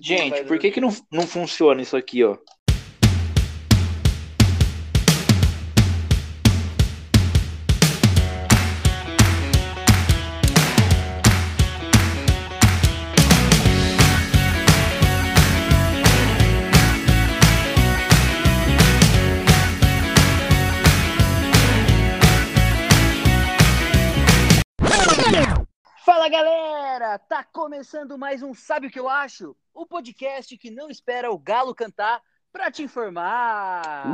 Gente, por que, que não, não funciona isso aqui, ó? Tá começando mais um Sabe o que eu acho? O podcast que não espera o galo cantar pra te informar.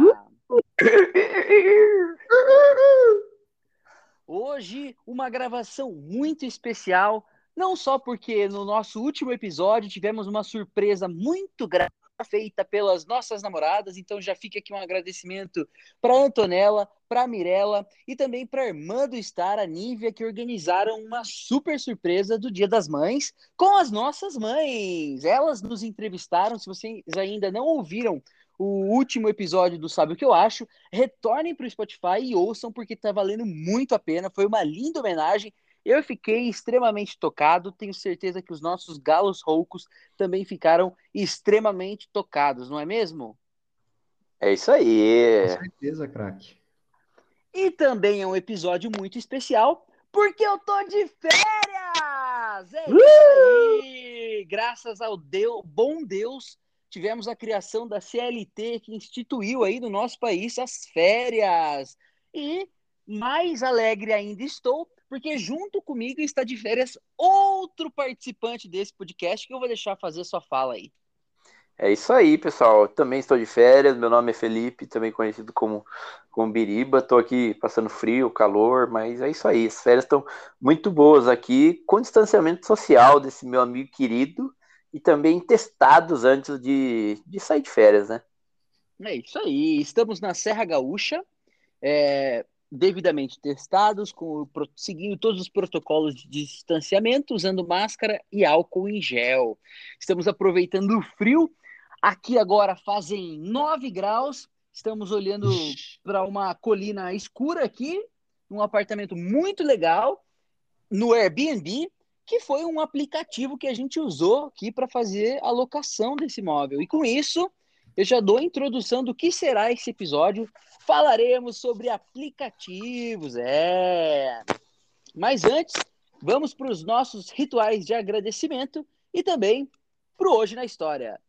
Hoje uma gravação muito especial, não só porque no nosso último episódio tivemos uma surpresa muito grande feita pelas nossas namoradas, então já fica aqui um agradecimento para Antonella, para Mirella e também para a irmã do Star, a Nívia, que organizaram uma super surpresa do Dia das Mães com as nossas mães. Elas nos entrevistaram, se vocês ainda não ouviram o último episódio do Sabe o que eu acho, retornem para o Spotify e ouçam porque está valendo muito a pena. Foi uma linda homenagem eu fiquei extremamente tocado, tenho certeza que os nossos galos roucos também ficaram extremamente tocados, não é mesmo? É isso aí. Com certeza, craque. E também é um episódio muito especial, porque eu tô de férias! É uh! isso aí! Graças ao Deus, bom Deus, tivemos a criação da CLT que instituiu aí no nosso país as férias. E mais alegre ainda estou porque junto comigo está de férias outro participante desse podcast que eu vou deixar fazer sua fala aí. É isso aí, pessoal. Também estou de férias. Meu nome é Felipe, também conhecido como, como Biriba. Estou aqui passando frio, calor, mas é isso aí. As férias estão muito boas aqui, com distanciamento social desse meu amigo querido e também testados antes de, de sair de férias, né? É isso aí. Estamos na Serra Gaúcha. É, devidamente testados, com, seguindo todos os protocolos de distanciamento, usando máscara e álcool em gel. Estamos aproveitando o frio. Aqui agora fazem 9 graus. Estamos olhando para uma colina escura aqui, num apartamento muito legal, no Airbnb, que foi um aplicativo que a gente usou aqui para fazer a locação desse imóvel. E com isso, eu já dou a introdução do que será esse episódio. Falaremos sobre aplicativos, é. Mas antes, vamos para os nossos rituais de agradecimento e também para Hoje na História.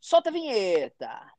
Solta a vinheta!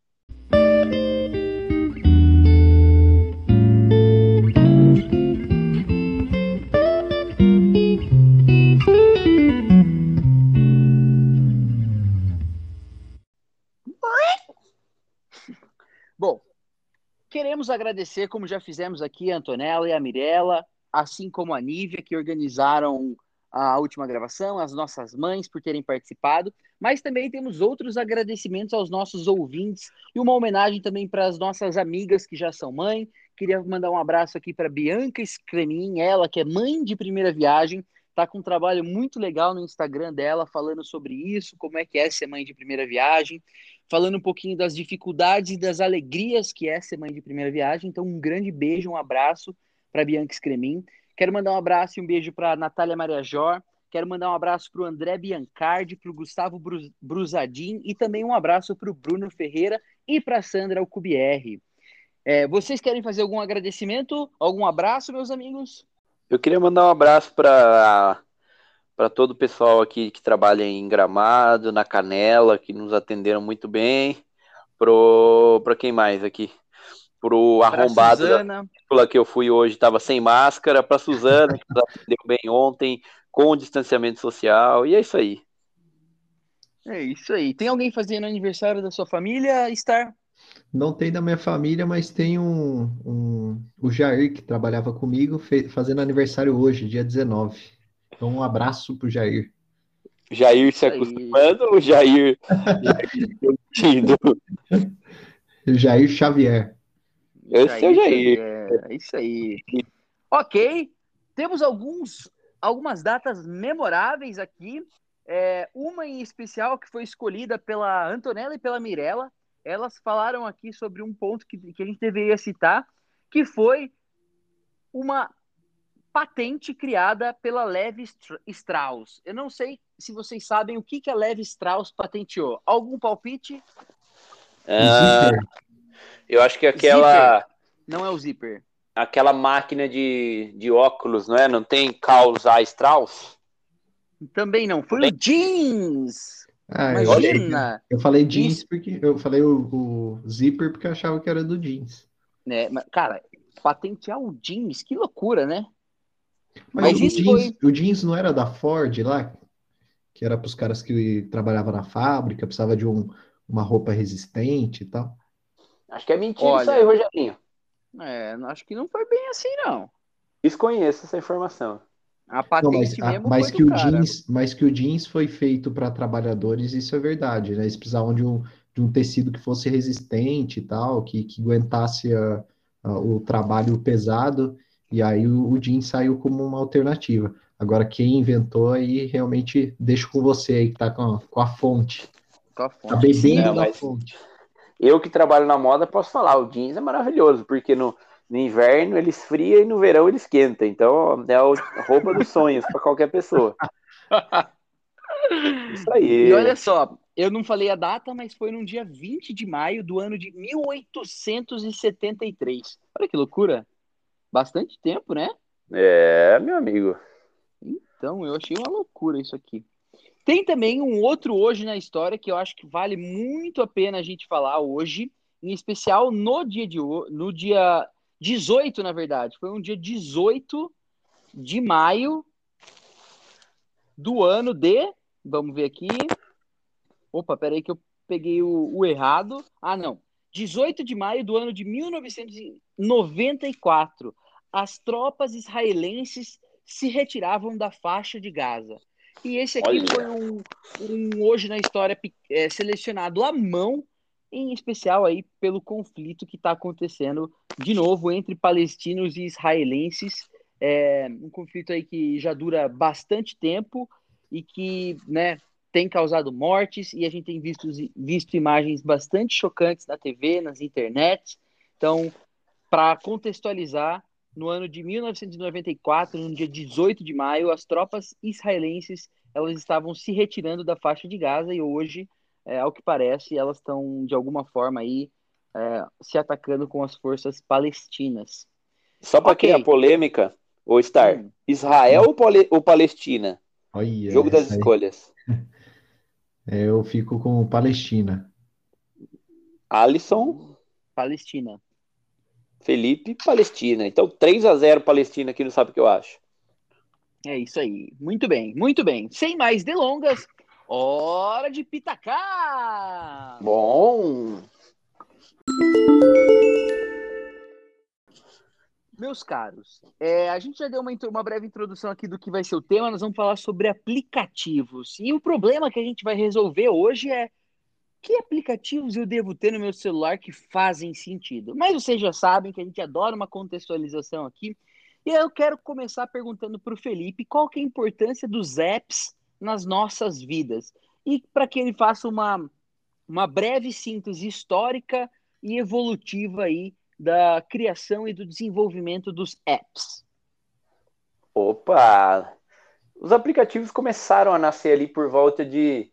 Queremos agradecer, como já fizemos aqui, a Antonella e a Mirella, assim como a Nívia, que organizaram a última gravação, as nossas mães por terem participado, mas também temos outros agradecimentos aos nossos ouvintes e uma homenagem também para as nossas amigas que já são mãe. Queria mandar um abraço aqui para Bianca Scremin, ela que é mãe de primeira viagem, tá com um trabalho muito legal no Instagram dela falando sobre isso, como é que é ser mãe de primeira viagem falando um pouquinho das dificuldades e das alegrias que é ser mãe de primeira viagem. Então, um grande beijo, um abraço para Bianca Scremin. Quero mandar um abraço e um beijo para Natália Maria Jor. Quero mandar um abraço para o André Biancardi, para o Gustavo Brusadin e também um abraço para o Bruno Ferreira e para Sandra Alcubierre. É, vocês querem fazer algum agradecimento? Algum abraço, meus amigos? Eu queria mandar um abraço para para todo o pessoal aqui que trabalha em Gramado, na Canela, que nos atenderam muito bem. Para quem mais aqui? Pro arrombado da que eu fui hoje, estava sem máscara. Para Suzana, que nos atendeu bem ontem, com distanciamento social. E é isso aí. É isso aí. Tem alguém fazendo aniversário da sua família, Star? Não tem da minha família, mas tem um, um o Jair que trabalhava comigo fazendo aniversário hoje, dia 19. Então, um abraço pro Jair. Jair se acostumando ou Jair, Jair Jair Xavier. Esse é o Jair. É isso aí. Ok. Temos alguns, algumas datas memoráveis aqui. É, uma em especial que foi escolhida pela Antonella e pela Mirella. Elas falaram aqui sobre um ponto que, que a gente deveria citar, que foi uma patente criada pela Levi Strauss. Eu não sei se vocês sabem o que, que a Levi Strauss patenteou. Algum palpite? Uh, eu acho que aquela. Zipper. Não é o zíper. Aquela máquina de, de óculos, não é? Não tem Carl Strauss? Também não. Foi o jeans. Ah, Imagina. Eu, eu falei jeans porque eu falei o, o, zíper porque eu achava que era do jeans. É, mas, cara, patentear o jeans, que loucura, né? Mas, mas o, jeans, foi... o jeans não era da Ford lá? Que era para os caras que trabalhavam na fábrica, precisava de um, uma roupa resistente e tal. Acho que é mentira Olha, isso aí, Rogerinho. É, acho que não foi bem assim, não. Desconheço essa informação. A patente não, mas, mesmo a, mas que o jeans, mas que o jeans foi feito para trabalhadores, isso é verdade, né? Eles precisavam de um, de um tecido que fosse resistente e tal, que, que aguentasse a, a, o trabalho pesado, e aí o, o jeans saiu como uma alternativa. Agora, quem inventou aí, realmente deixo com você aí, que tá com, com a fonte. Com a fonte. Tá bebendo da fonte. Eu que trabalho na moda posso falar, o jeans é maravilhoso, porque no, no inverno ele esfria e no verão ele esquenta. Então é a roupa dos sonhos para qualquer pessoa. Isso aí. E olha só, eu não falei a data, mas foi no dia 20 de maio do ano de 1873. Olha que loucura. Bastante tempo, né? É, meu amigo. Então, eu achei uma loucura isso aqui. Tem também um outro hoje na história que eu acho que vale muito a pena a gente falar hoje, em especial no dia de no dia 18, na verdade. Foi um dia 18 de maio do ano de. Vamos ver aqui. Opa, peraí que eu peguei o, o errado. Ah, não. 18 de maio do ano de 1994. As tropas israelenses se retiravam da faixa de Gaza. E esse aqui Olha. foi um, um, hoje na história é, selecionado à mão em especial aí pelo conflito que está acontecendo de novo entre palestinos e israelenses, é, um conflito aí que já dura bastante tempo e que, né, tem causado mortes e a gente tem visto, visto imagens bastante chocantes na TV, nas internets. Então, para contextualizar, no ano de 1994, no dia 18 de maio, as tropas israelenses elas estavam se retirando da faixa de Gaza e hoje é, ao que parece, elas estão de alguma forma aí é, se atacando com as forças palestinas. Só para okay. criar polêmica, o Star, hum. Israel hum. ou, Palestina? Olha, Jogo das aí. escolhas. É, eu fico com Palestina. Alisson? Palestina. Felipe, Palestina. Então 3 a 0 Palestina aqui, não sabe o que eu acho. É isso aí. Muito bem, muito bem. Sem mais delongas, Hora de pitacar! Bom! Meus caros, é, a gente já deu uma, uma, breve introdução aqui do que vai ser o tema, nós vamos falar sobre aplicativos. E o problema que a gente vai resolver hoje é que aplicativos eu devo ter no meu celular que fazem sentido. Mas vocês já sabem que a gente adora uma contextualização aqui. E eu quero começar perguntando para o Felipe qual que é a importância dos apps nas nossas vidas. E para que ele faça uma, uma breve síntese histórica e evolutiva aí da criação e do desenvolvimento dos apps. Opa! Os aplicativos começaram a nascer ali por volta de,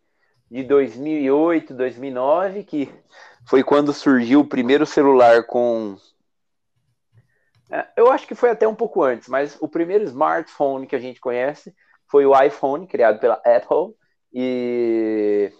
de 2008, 2009, que foi quando surgiu o primeiro celular com. É, eu acho que foi até um pouco antes, mas o primeiro smartphone que a gente conhece foi o iPhone, criado pela Apple, e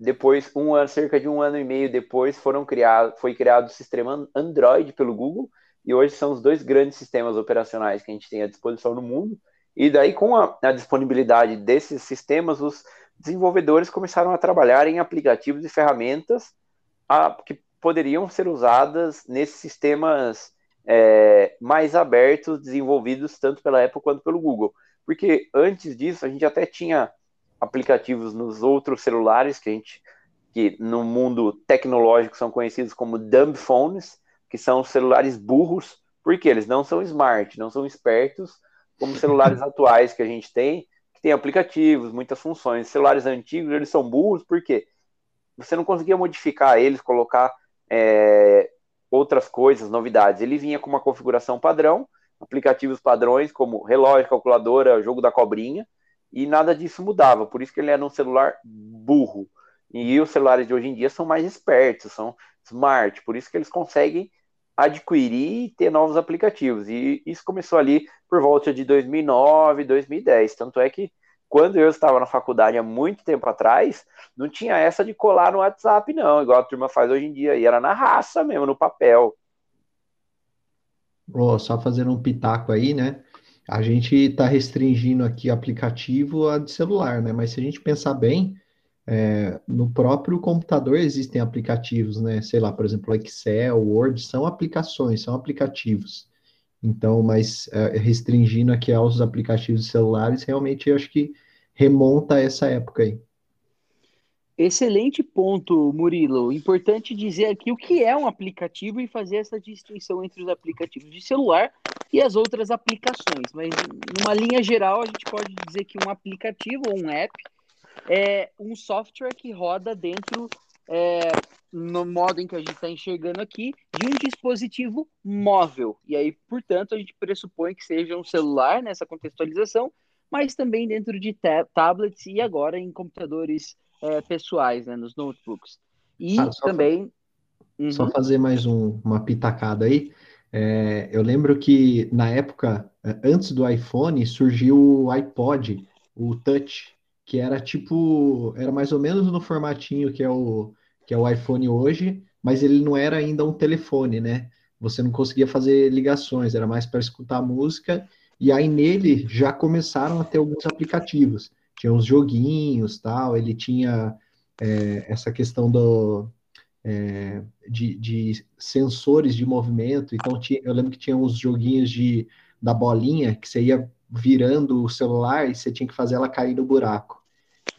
depois, um ano, cerca de um ano e meio depois, foram criado, foi criado o sistema Android pelo Google, e hoje são os dois grandes sistemas operacionais que a gente tem à disposição no mundo. E daí, com a, a disponibilidade desses sistemas, os desenvolvedores começaram a trabalhar em aplicativos e ferramentas a, que poderiam ser usadas nesses sistemas é, mais abertos, desenvolvidos tanto pela Apple quanto pelo Google. Porque antes disso a gente até tinha aplicativos nos outros celulares que a gente que no mundo tecnológico são conhecidos como dumb phones, que são celulares burros, porque eles não são smart, não são espertos como celulares atuais que a gente tem, que tem aplicativos, muitas funções. Celulares antigos, eles são burros porque você não conseguia modificar eles, colocar é, outras coisas, novidades. Ele vinha com uma configuração padrão aplicativos padrões como relógio, calculadora, jogo da cobrinha, e nada disso mudava. Por isso que ele era um celular burro. E os celulares de hoje em dia são mais espertos, são smart, por isso que eles conseguem adquirir e ter novos aplicativos. E isso começou ali por volta de 2009, 2010. Tanto é que quando eu estava na faculdade há muito tempo atrás, não tinha essa de colar no WhatsApp, não, igual a turma faz hoje em dia. E era na raça mesmo, no papel. Oh, só fazendo um pitaco aí, né? A gente está restringindo aqui aplicativo a de celular, né? Mas se a gente pensar bem, é, no próprio computador existem aplicativos, né? Sei lá, por exemplo, Excel, Word, são aplicações, são aplicativos. Então, mas é, restringindo aqui aos aplicativos celulares, realmente eu acho que remonta a essa época aí. Excelente ponto, Murilo. Importante dizer aqui o que é um aplicativo e fazer essa distinção entre os aplicativos de celular e as outras aplicações. Mas, numa linha geral, a gente pode dizer que um aplicativo ou um app é um software que roda dentro, é, no modo em que a gente está enxergando aqui, de um dispositivo móvel. E aí, portanto, a gente pressupõe que seja um celular nessa contextualização, mas também dentro de tablets e agora em computadores é, pessoais, né, nos notebooks. E ah, só também. Uhum. Só fazer mais um, uma pitacada aí. É, eu lembro que na época, antes do iPhone, surgiu o iPod, o Touch, que era tipo, era mais ou menos no formatinho que é o, que é o iPhone hoje, mas ele não era ainda um telefone, né? Você não conseguia fazer ligações, era mais para escutar música, e aí nele já começaram a ter alguns aplicativos. Tinha uns joguinhos, tal, ele tinha é, essa questão do, é, de, de, sensores de movimento, então tinha, eu lembro que tinha uns joguinhos de, da bolinha, que você ia virando o celular e você tinha que fazer ela cair no buraco.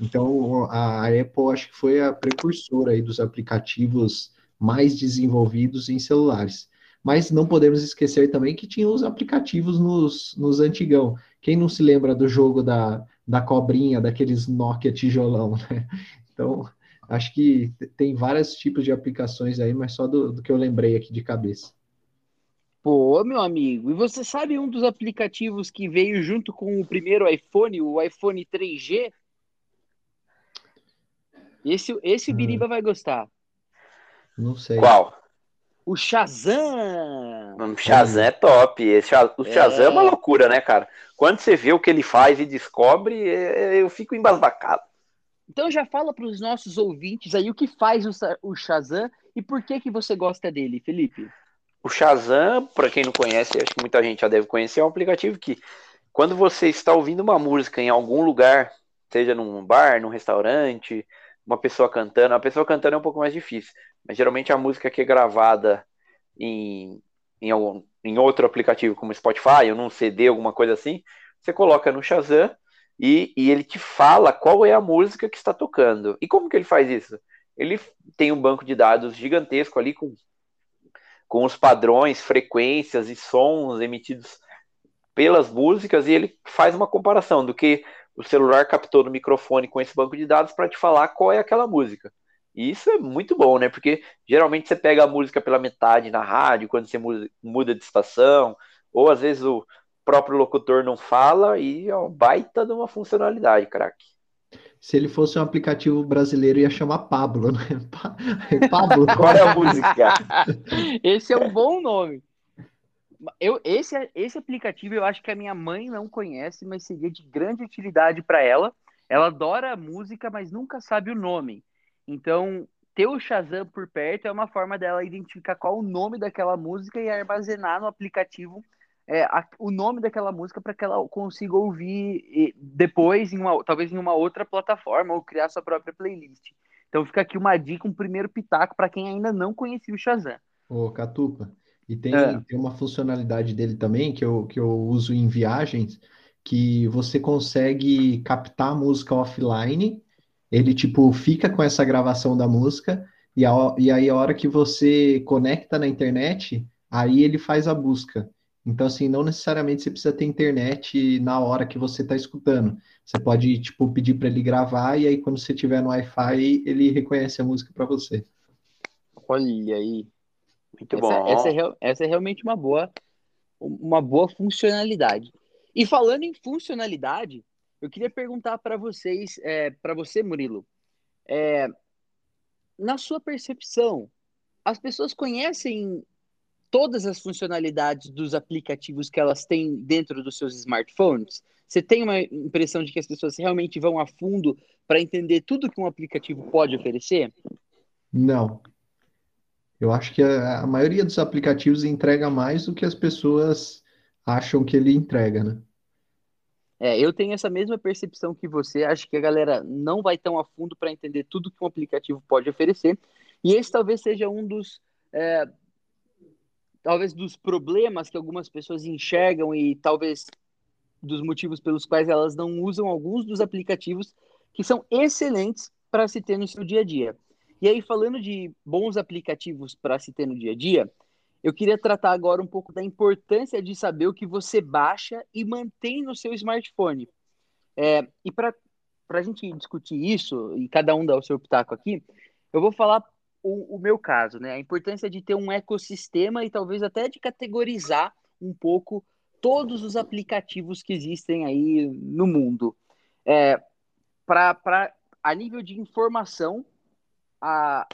Então, a Apple acho que foi a precursora aí dos aplicativos mais desenvolvidos em celulares. Mas não podemos esquecer também que tinha os aplicativos nos, nos antigão. Quem não se lembra do jogo da, da cobrinha, daqueles Nokia tijolão, né? Então, acho que tem vários tipos de aplicações aí, mas só do, do que eu lembrei aqui de cabeça. Pô, meu amigo, e você sabe um dos aplicativos que veio junto com o primeiro iPhone, o iPhone 3G? Esse, esse o Biriba vai gostar. Não sei. Qual? O Shazam! O Shazam é top. Esse, o Shazam é. é uma loucura, né, cara? Quando você vê o que ele faz e descobre, é, é, eu fico embasbacado. Então já fala para os nossos ouvintes aí o que faz o Shazam e por que que você gosta dele, Felipe? O Shazam, para quem não conhece, acho que muita gente já deve conhecer, é um aplicativo que quando você está ouvindo uma música em algum lugar, seja num bar, num restaurante, uma pessoa cantando. A pessoa cantando é um pouco mais difícil, mas geralmente a música que é gravada em, em, algum, em outro aplicativo como Spotify ou num CD, alguma coisa assim, você coloca no Shazam e, e ele te fala qual é a música que está tocando. E como que ele faz isso? Ele tem um banco de dados gigantesco ali com, com os padrões, frequências e sons emitidos pelas músicas e ele faz uma comparação do que o celular captou no microfone com esse banco de dados para te falar qual é aquela música. E isso é muito bom, né? Porque geralmente você pega a música pela metade na rádio, quando você muda de estação, ou às vezes o próprio locutor não fala e é uma baita de uma funcionalidade, craque. Se ele fosse um aplicativo brasileiro, ia chamar Pablo, né? Pablo. Qual é a música? Esse é um bom nome. Eu, esse, esse aplicativo eu acho que a minha mãe não conhece, mas seria de grande utilidade para ela. Ela adora música, mas nunca sabe o nome. Então, ter o Shazam por perto é uma forma dela identificar qual o nome daquela música e armazenar no aplicativo é, a, o nome daquela música para que ela consiga ouvir depois, em uma, talvez em uma outra plataforma, ou criar sua própria playlist. Então fica aqui uma dica, um primeiro pitaco para quem ainda não conhecia o Shazam. Ô, Catupa, e tem, é. tem uma funcionalidade dele também que eu, que eu uso em viagens, que você consegue captar a música offline, ele tipo fica com essa gravação da música, e, a, e aí a hora que você conecta na internet, aí ele faz a busca. Então, assim, não necessariamente você precisa ter internet na hora que você está escutando. Você pode, tipo, pedir para ele gravar e aí quando você tiver no Wi-Fi, ele reconhece a música para você. Olha aí. Muito essa, bom. Essa é, essa é realmente uma boa, uma boa funcionalidade. E falando em funcionalidade, eu queria perguntar para vocês, é, para você, Murilo, é, na sua percepção, as pessoas conhecem todas as funcionalidades dos aplicativos que elas têm dentro dos seus smartphones? Você tem uma impressão de que as pessoas realmente vão a fundo para entender tudo que um aplicativo pode oferecer? Não. Eu acho que a, a maioria dos aplicativos entrega mais do que as pessoas acham que ele entrega, né? É, eu tenho essa mesma percepção que você. Acho que a galera não vai tão a fundo para entender tudo que um aplicativo pode oferecer. E esse talvez seja um dos, é, talvez dos problemas que algumas pessoas enxergam e talvez dos motivos pelos quais elas não usam alguns dos aplicativos que são excelentes para se ter no seu dia a dia. E aí, falando de bons aplicativos para se ter no dia a dia, eu queria tratar agora um pouco da importância de saber o que você baixa e mantém no seu smartphone. É, e para a gente discutir isso, e cada um dar o seu pitaco aqui, eu vou falar o, o meu caso, né? A importância de ter um ecossistema e talvez até de categorizar um pouco todos os aplicativos que existem aí no mundo. É, para a nível de informação, a,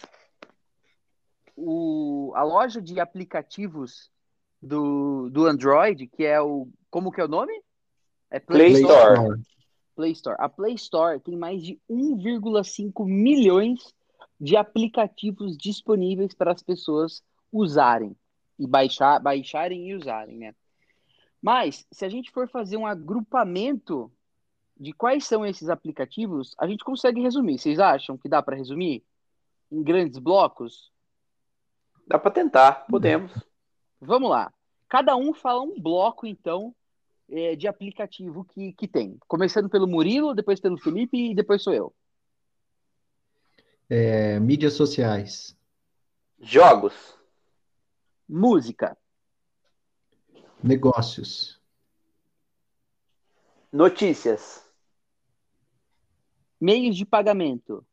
o, a loja de aplicativos do, do Android, que é o. Como que é o nome? É Play, Play Store. Store. Play Store. A Play Store tem mais de 1,5 milhões de aplicativos disponíveis para as pessoas usarem e baixar, baixarem e usarem, né? Mas se a gente for fazer um agrupamento de quais são esses aplicativos, a gente consegue resumir. Vocês acham que dá para resumir em grandes blocos? Dá para tentar, podemos. Vamos lá. Cada um fala um bloco, então, é, de aplicativo que, que tem. Começando pelo Murilo, depois pelo Felipe e depois sou eu. É, mídias sociais. Jogos. Música. Negócios. Notícias. Meios de pagamento.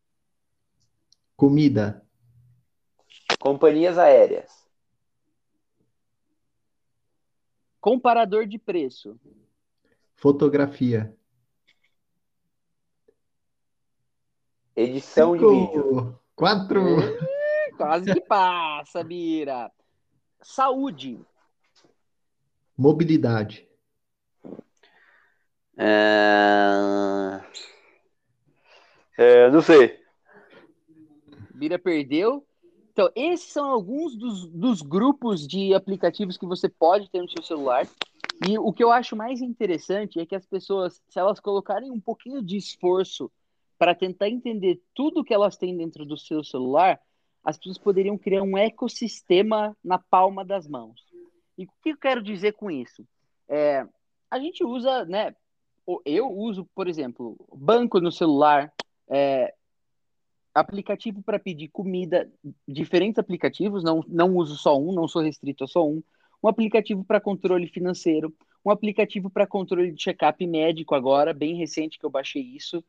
Comida. Companhias aéreas. Comparador de preço. Fotografia. Edição Cinco, de vídeo. Quatro. quase que passa, Bira. Saúde. Mobilidade. É... É, não sei. Bira perdeu. Então, esses são alguns dos, dos grupos de aplicativos que você pode ter no seu celular. E o que eu acho mais interessante é que as pessoas, se elas colocarem um pouquinho de esforço para tentar entender tudo que elas têm dentro do seu celular, as pessoas poderiam criar um ecossistema na palma das mãos. E o que eu quero dizer com isso? É, a gente usa, né? Eu uso, por exemplo, banco no celular, é, aplicativo para pedir comida, diferentes aplicativos, não, não uso só um, não sou restrito a só um. Um aplicativo para controle financeiro, um aplicativo para controle de check-up médico agora, bem recente que eu baixei isso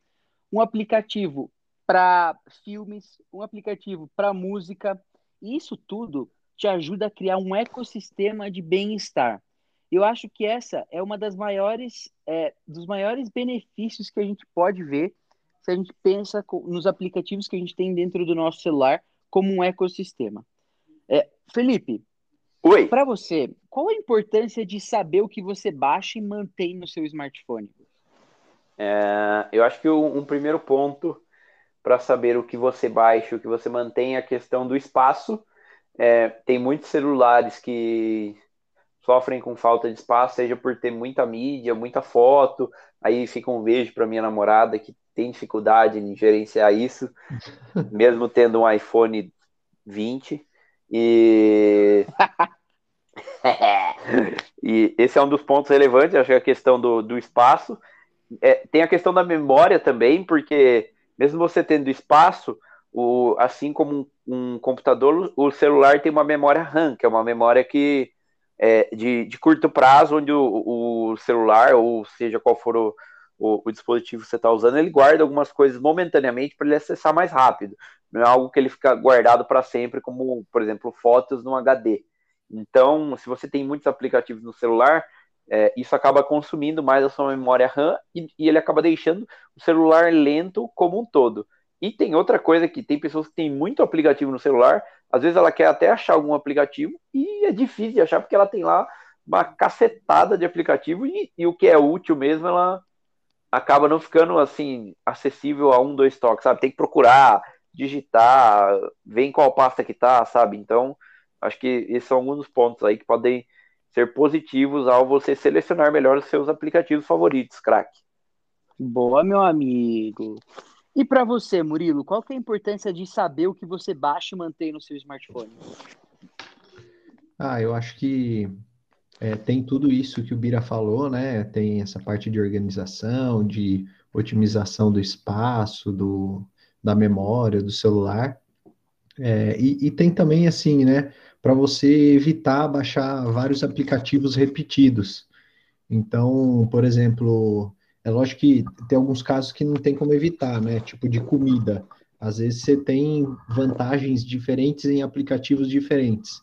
um aplicativo para filmes, um aplicativo para música. Isso tudo te ajuda a criar um ecossistema de bem-estar. Eu acho que essa é uma das maiores, é, dos maiores benefícios que a gente pode ver se a gente pensa nos aplicativos que a gente tem dentro do nosso celular como um ecossistema. É, Felipe, para você, qual a importância de saber o que você baixa e mantém no seu smartphone? É, eu acho que um, um primeiro ponto para saber o que você baixa, o que você mantém, é a questão do espaço. É, tem muitos celulares que sofrem com falta de espaço, seja por ter muita mídia, muita foto. Aí fica um beijo para minha namorada que tem dificuldade em gerenciar isso, mesmo tendo um iPhone 20. E. e esse é um dos pontos relevantes, acho que é a questão do, do espaço é, tem a questão da memória também, porque mesmo você tendo espaço, o, assim como um, um, computador, o celular tem uma memória RAM, que é uma memória que é, de, de curto prazo, onde o, o celular, ou seja qual for o, o, o dispositivo que você está usando, ele guarda algumas coisas momentaneamente para ele acessar mais rápido. Não é algo que ele fica guardado para sempre, como, por exemplo, fotos no HD. Então, se você tem muitos aplicativos no celular, é, isso acaba consumindo mais a sua memória RAM e, e, ele acaba deixando o celular lento como um todo. E tem outra coisa que tem pessoas que têm muito aplicativo no celular, às vezes ela quer até achar algum aplicativo e é difícil de achar porque ela tem lá uma cacetada de aplicativo e, e o que é útil mesmo ela acaba não ficando assim acessível a um, dois toques, sabe? Tem que procurar, digitar, ver em qual pasta que tá, sabe? Então, acho que esses são alguns dos pontos aí que podem ser positivos ao você selecionar melhor os seus aplicativos favoritos, craque. Boa, meu amigo. E para você, Murilo, qual que é a importância de saber o que você baixa e mantém no seu smartphone? Ah, eu acho que é, tem tudo isso que o Bira falou, né? Tem essa parte de organização, de otimização do espaço, do, da memória, do celular. É, e, e, tem também, assim, né? para você evitar baixar vários aplicativos repetidos. Então, por exemplo, é lógico que tem alguns casos que não tem como evitar, né? Tipo de comida. Às vezes você tem vantagens diferentes em aplicativos diferentes.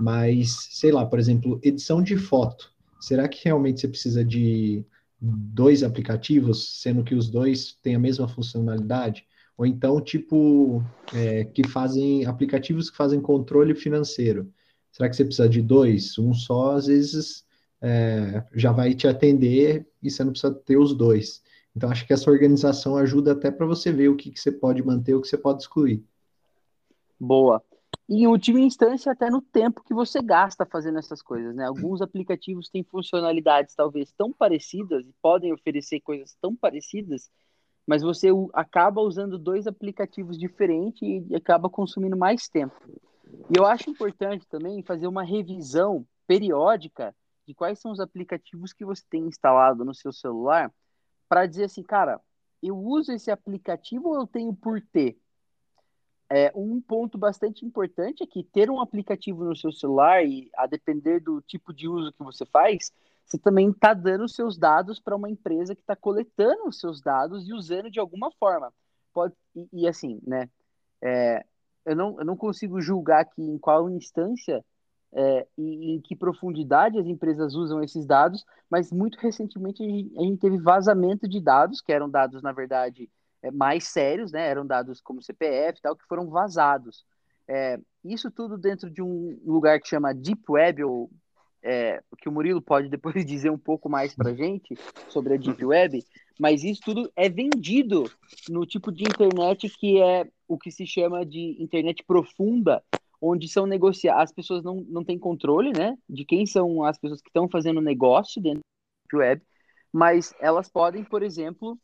Mas, sei lá, por exemplo, edição de foto. Será que realmente você precisa de dois aplicativos, sendo que os dois têm a mesma funcionalidade? ou então tipo é, que fazem aplicativos que fazem controle financeiro. Será que você precisa de dois? Um só, às vezes, é, já vai te atender e você não precisa ter os dois. Então, acho que essa organização ajuda até para você ver o que, que você pode manter, o que você pode excluir. Boa. E, em última instância, até no tempo que você gasta fazendo essas coisas, né? Alguns aplicativos têm funcionalidades talvez tão parecidas e podem oferecer coisas tão parecidas mas você acaba usando dois aplicativos diferentes e acaba consumindo mais tempo. E eu acho importante também fazer uma revisão periódica de quais são os aplicativos que você tem instalado no seu celular para dizer assim, cara, eu uso esse aplicativo ou eu tenho por ter? É, um ponto bastante importante é que ter um aplicativo no seu celular e a depender do tipo de uso que você faz, você também está dando os seus dados para uma empresa que está coletando os seus dados e usando de alguma forma. Pode, e, e assim, né? É, eu, não, eu não consigo julgar aqui em qual instância é, e em que profundidade as empresas usam esses dados, mas muito recentemente a gente, a gente teve vazamento de dados, que eram dados, na verdade, mais sérios, né? Eram dados como CPF e tal, que foram vazados. É, isso tudo dentro de um lugar que chama Deep Web, ou é, que o Murilo pode depois dizer um pouco mais para gente sobre a Deep Web, mas isso tudo é vendido no tipo de internet que é o que se chama de internet profunda, onde são negociar, as pessoas não, não têm controle, né, de quem são as pessoas que estão fazendo negócio dentro da Deep Web, mas elas podem, por exemplo,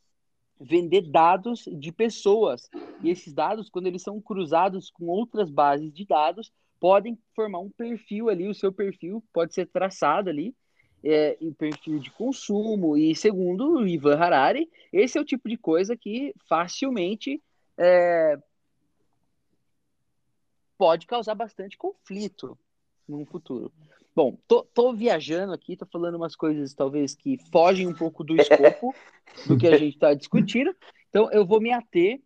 vender dados de pessoas, e esses dados, quando eles são cruzados com outras bases de dados, podem formar um perfil ali, o seu perfil pode ser traçado ali, é, em perfil de consumo, e segundo o Ivan Harari, esse é o tipo de coisa que facilmente é, pode causar bastante conflito no futuro. Bom, tô, tô, viajando aqui, tô falando umas coisas talvez que fogem um pouco do escopo do que a gente está discutindo, então eu vou me ater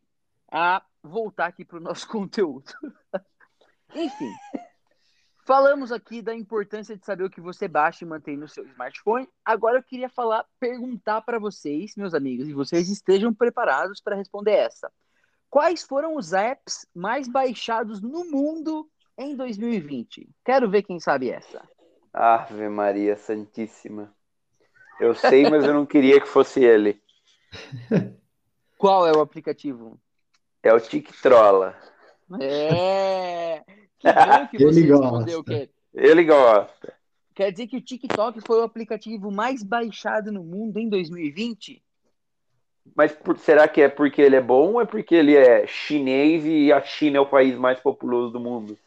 a voltar aqui para o nosso conteúdo. Enfim, falamos aqui da importância de saber o que você baixa e mantém no seu smartphone. Agora eu queria falar, perguntar para vocês, meus amigos, e vocês estejam preparados para responder essa. Quais foram os apps mais baixados no mundo em 2020? Quero ver quem sabe essa. Ave Maria Santíssima. Eu sei, mas eu não queria que fosse ele. Qual é o aplicativo? É o TikTrola. É! Que bom que você Ele respondeu, gosta. Ele gosta. Quer dizer que o TikTok foi o aplicativo mais baixado no mundo em 2020? Mas por, será que é porque ele é bom ou é porque ele é chinês e a China é o país mais populoso do mundo?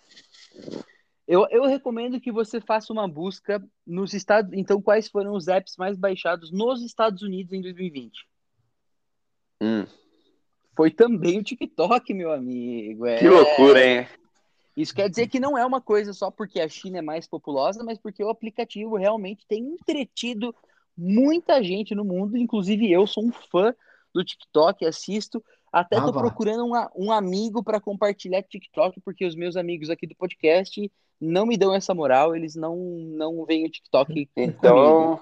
Eu, eu recomendo que você faça uma busca nos Estados Então, quais foram os apps mais baixados nos Estados Unidos em 2020? Hum. Foi também o TikTok, meu amigo. É... Que loucura, hein? Isso quer dizer que não é uma coisa só porque a China é mais populosa, mas porque o aplicativo realmente tem entretido muita gente no mundo, inclusive eu sou um fã do TikTok, assisto Até ah, tô procurando um, um amigo para compartilhar TikTok, porque os meus amigos aqui do podcast não me dão essa moral, eles não, não veem o TikTok. Então, comigo.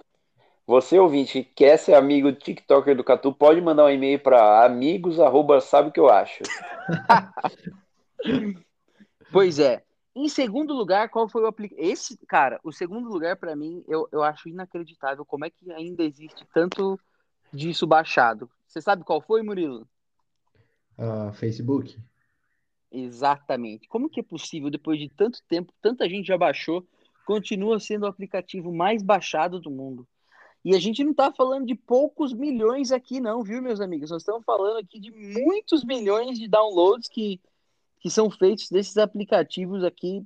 você ouvinte que quer ser amigo do TikToker do Catu, pode mandar um e-mail para amigos, arroba, sabe o que eu acho. pois é. Em segundo lugar, qual foi o aplicativo? Esse, cara, o segundo lugar para mim, eu, eu acho inacreditável como é que ainda existe tanto disso baixado. Você sabe qual foi, Murilo? Uh, Facebook. Exatamente. Como que é possível, depois de tanto tempo, tanta gente já baixou, continua sendo o aplicativo mais baixado do mundo? E a gente não está falando de poucos milhões aqui, não, viu, meus amigos? Nós estamos falando aqui de muitos milhões de downloads que, que são feitos desses aplicativos aqui,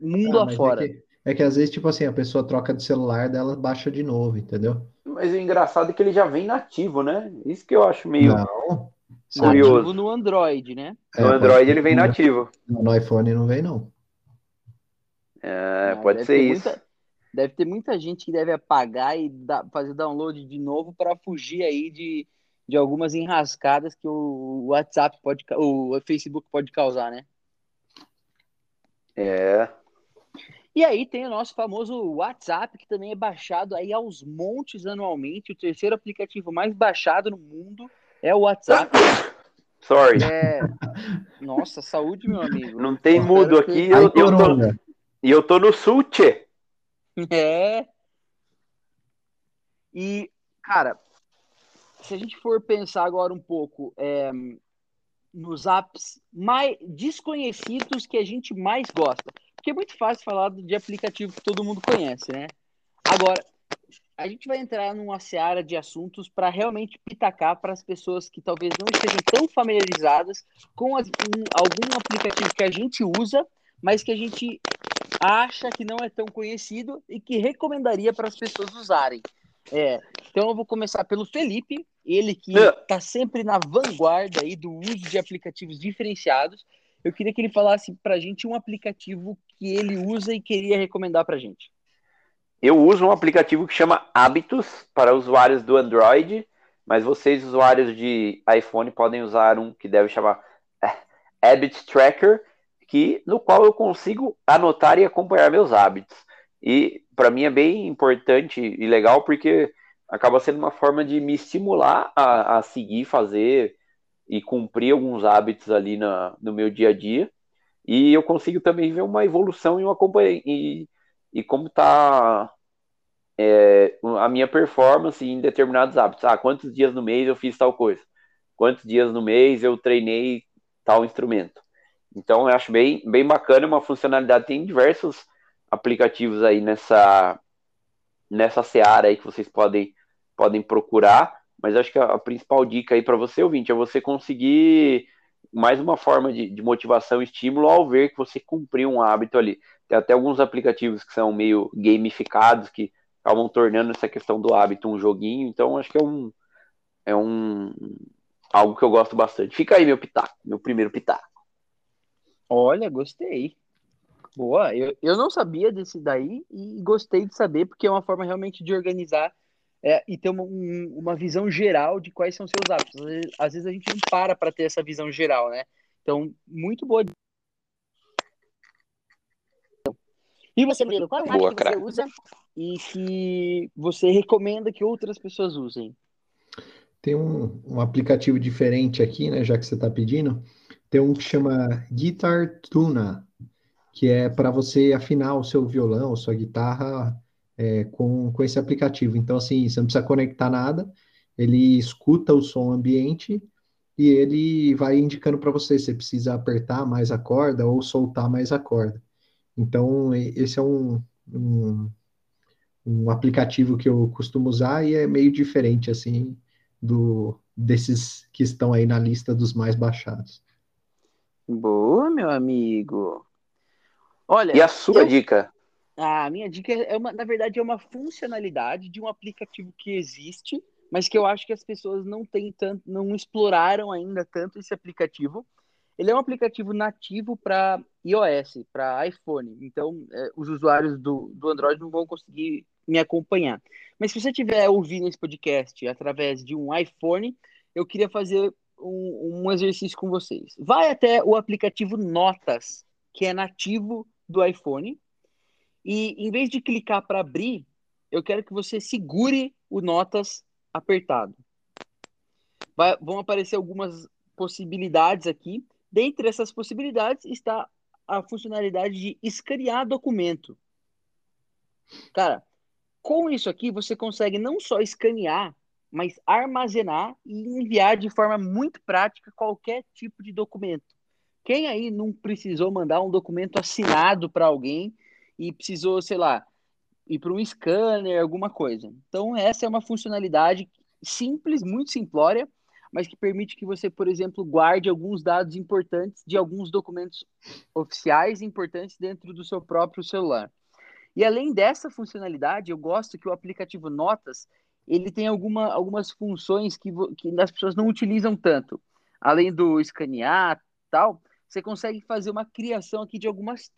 mundo ah, afora. É que, é que às vezes, tipo assim, a pessoa troca de celular dela baixa de novo, entendeu? Mas o engraçado é que ele já vem nativo, né? Isso que eu acho meio. Não. Curioso. Nativo no Android, né? No é, Android ele vem nativo. No iPhone não vem, não. É, ah, pode ser isso. Muita, deve ter muita gente que deve apagar e da, fazer download de novo para fugir aí de, de algumas enrascadas que o WhatsApp pode, o Facebook pode causar, né? É. E aí tem o nosso famoso WhatsApp, que também é baixado aí aos montes anualmente, o terceiro aplicativo mais baixado no mundo é o WhatsApp. Sorry. É... Nossa, saúde, meu amigo. Não tem mudo aqui. Eu, eu, tô... E eu tô no sul, tchê. É. E, cara, se a gente for pensar agora um pouco é, nos apps mais desconhecidos que a gente mais gosta. Porque é muito fácil falar de aplicativo que todo mundo conhece, né? Agora, a gente vai entrar numa seara de assuntos para realmente pitacar para as pessoas que talvez não estejam tão familiarizadas com as, um, algum aplicativo que a gente usa, mas que a gente acha que não é tão conhecido e que recomendaria para as pessoas usarem. É, então eu vou começar pelo Felipe, ele que está sempre na vanguarda aí do uso de aplicativos diferenciados. Eu queria que ele falasse para a gente um aplicativo que ele usa e queria recomendar para a gente. Eu uso um aplicativo que chama Hábitos para usuários do Android, mas vocês, usuários de iPhone, podem usar um que deve chamar é, Habit Tracker, que no qual eu consigo anotar e acompanhar meus hábitos. E para mim é bem importante e legal porque acaba sendo uma forma de me estimular a, a seguir, fazer e cumprir alguns hábitos ali na, no meu dia a dia. E eu consigo também ver uma evolução e, um e e como está é, a minha performance em determinados hábitos. Ah, quantos dias no mês eu fiz tal coisa? Quantos dias no mês eu treinei tal instrumento? Então, eu acho bem, bem bacana, uma funcionalidade. Tem diversos aplicativos aí nessa, nessa seara aí que vocês podem, podem procurar, mas acho que a, a principal dica aí para você, ouvinte, é você conseguir mais uma forma de, de motivação e estímulo ao ver que você cumpriu um hábito ali. Tem até alguns aplicativos que são meio gamificados, que acabam tornando essa questão do hábito um joguinho. Então, acho que é um, é um algo que eu gosto bastante. Fica aí meu pitaco, meu primeiro pitaco. Olha, gostei. Boa, eu, eu não sabia desse daí e gostei de saber, porque é uma forma realmente de organizar é, e ter uma, um, uma visão geral de quais são seus hábitos. Às vezes, às vezes a gente não para para ter essa visão geral, né? Então, muito boa E você, Murilo, qual é o Boa, que você usa e que você recomenda que outras pessoas usem? Tem um, um aplicativo diferente aqui, né? Já que você está pedindo. Tem um que chama Guitar Tuna, que é para você afinar o seu violão, sua guitarra é, com, com esse aplicativo. Então, assim, você não precisa conectar nada, ele escuta o som ambiente e ele vai indicando para você se precisa apertar mais a corda ou soltar mais a corda. Então, esse é um, um, um, aplicativo que eu costumo usar e é meio diferente, assim, do desses que estão aí na lista dos mais baixados. Boa, meu amigo. Olha, e a sua eu... dica? A minha dica é uma, na verdade, é uma funcionalidade de um aplicativo que existe, mas que eu acho que as pessoas não têm tanto, não exploraram ainda tanto esse aplicativo. Ele é um aplicativo nativo para iOS, para iPhone. Então, é, os usuários do, do Android não vão conseguir me acompanhar. Mas se você estiver ouvindo esse podcast através de um iPhone, eu queria fazer um, um exercício com vocês. Vai até o aplicativo Notas, que é nativo do iPhone, e em vez de clicar para abrir, eu quero que você segure o Notas apertado. Vai, vão aparecer algumas possibilidades aqui. Dentre essas possibilidades está a funcionalidade de escanear documento. Cara, com isso aqui você consegue não só escanear, mas armazenar e enviar de forma muito prática qualquer tipo de documento. Quem aí não precisou mandar um documento assinado para alguém e precisou, sei lá, ir para um scanner, alguma coisa? Então, essa é uma funcionalidade simples, muito simplória, mas que permite que você, por exemplo, guarde alguns dados importantes de alguns documentos oficiais importantes dentro do seu próprio celular. E além dessa funcionalidade, eu gosto que o aplicativo Notas ele tem alguma, algumas funções que, que as pessoas não utilizam tanto. Além do escanear tal, você consegue fazer uma criação aqui de algumas,